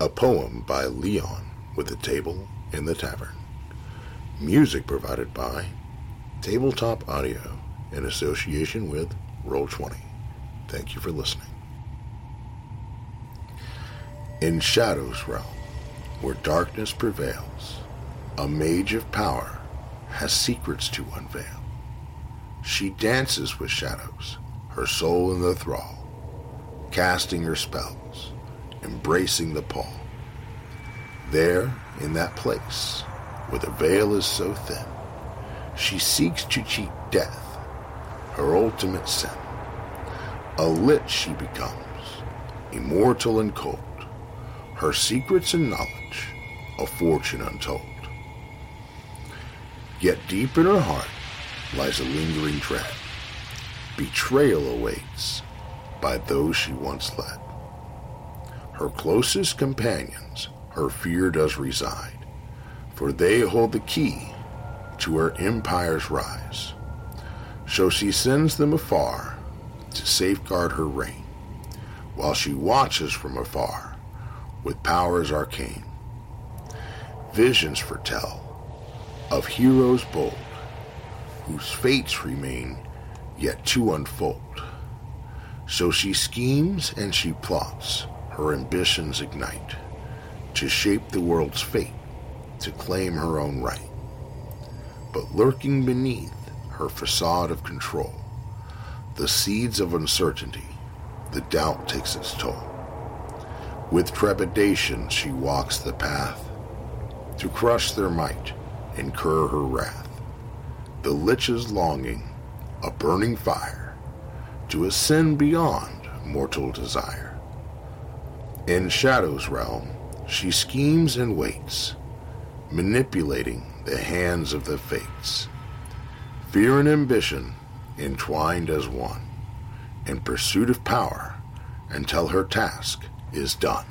a poem by Leon with a table in the tavern. Music provided by Tabletop Audio in association with Roll20. Thank you for listening. In Shadow's realm, where darkness prevails, a mage of power has secrets to unveil. She dances with shadows, her soul in the thrall, casting her spells, embracing the pall. There, in that place, where the veil is so thin, she seeks to cheat death, her ultimate sin. A lich she becomes, immortal and cold, her secrets and knowledge, a fortune untold. Yet deep in her heart lies a lingering dread. Betrayal awaits by those she once led. Her closest companions, her fear does reside, for they hold the key to her empire's rise. So she sends them afar to safeguard her reign, while she watches from afar with powers arcane. Visions foretell of heroes bold, whose fates remain yet to unfold. So she schemes and she plots, her ambitions ignite, to shape the world's fate, to claim her own right. But lurking beneath her facade of control, the seeds of uncertainty, the doubt takes its toll. With trepidation she walks the path, to crush their might, incur her wrath. The lich's longing, a burning fire, to ascend beyond mortal desire. In Shadow's realm, she schemes and waits, manipulating the hands of the fates. Fear and ambition entwined as one, in pursuit of power until her task is done.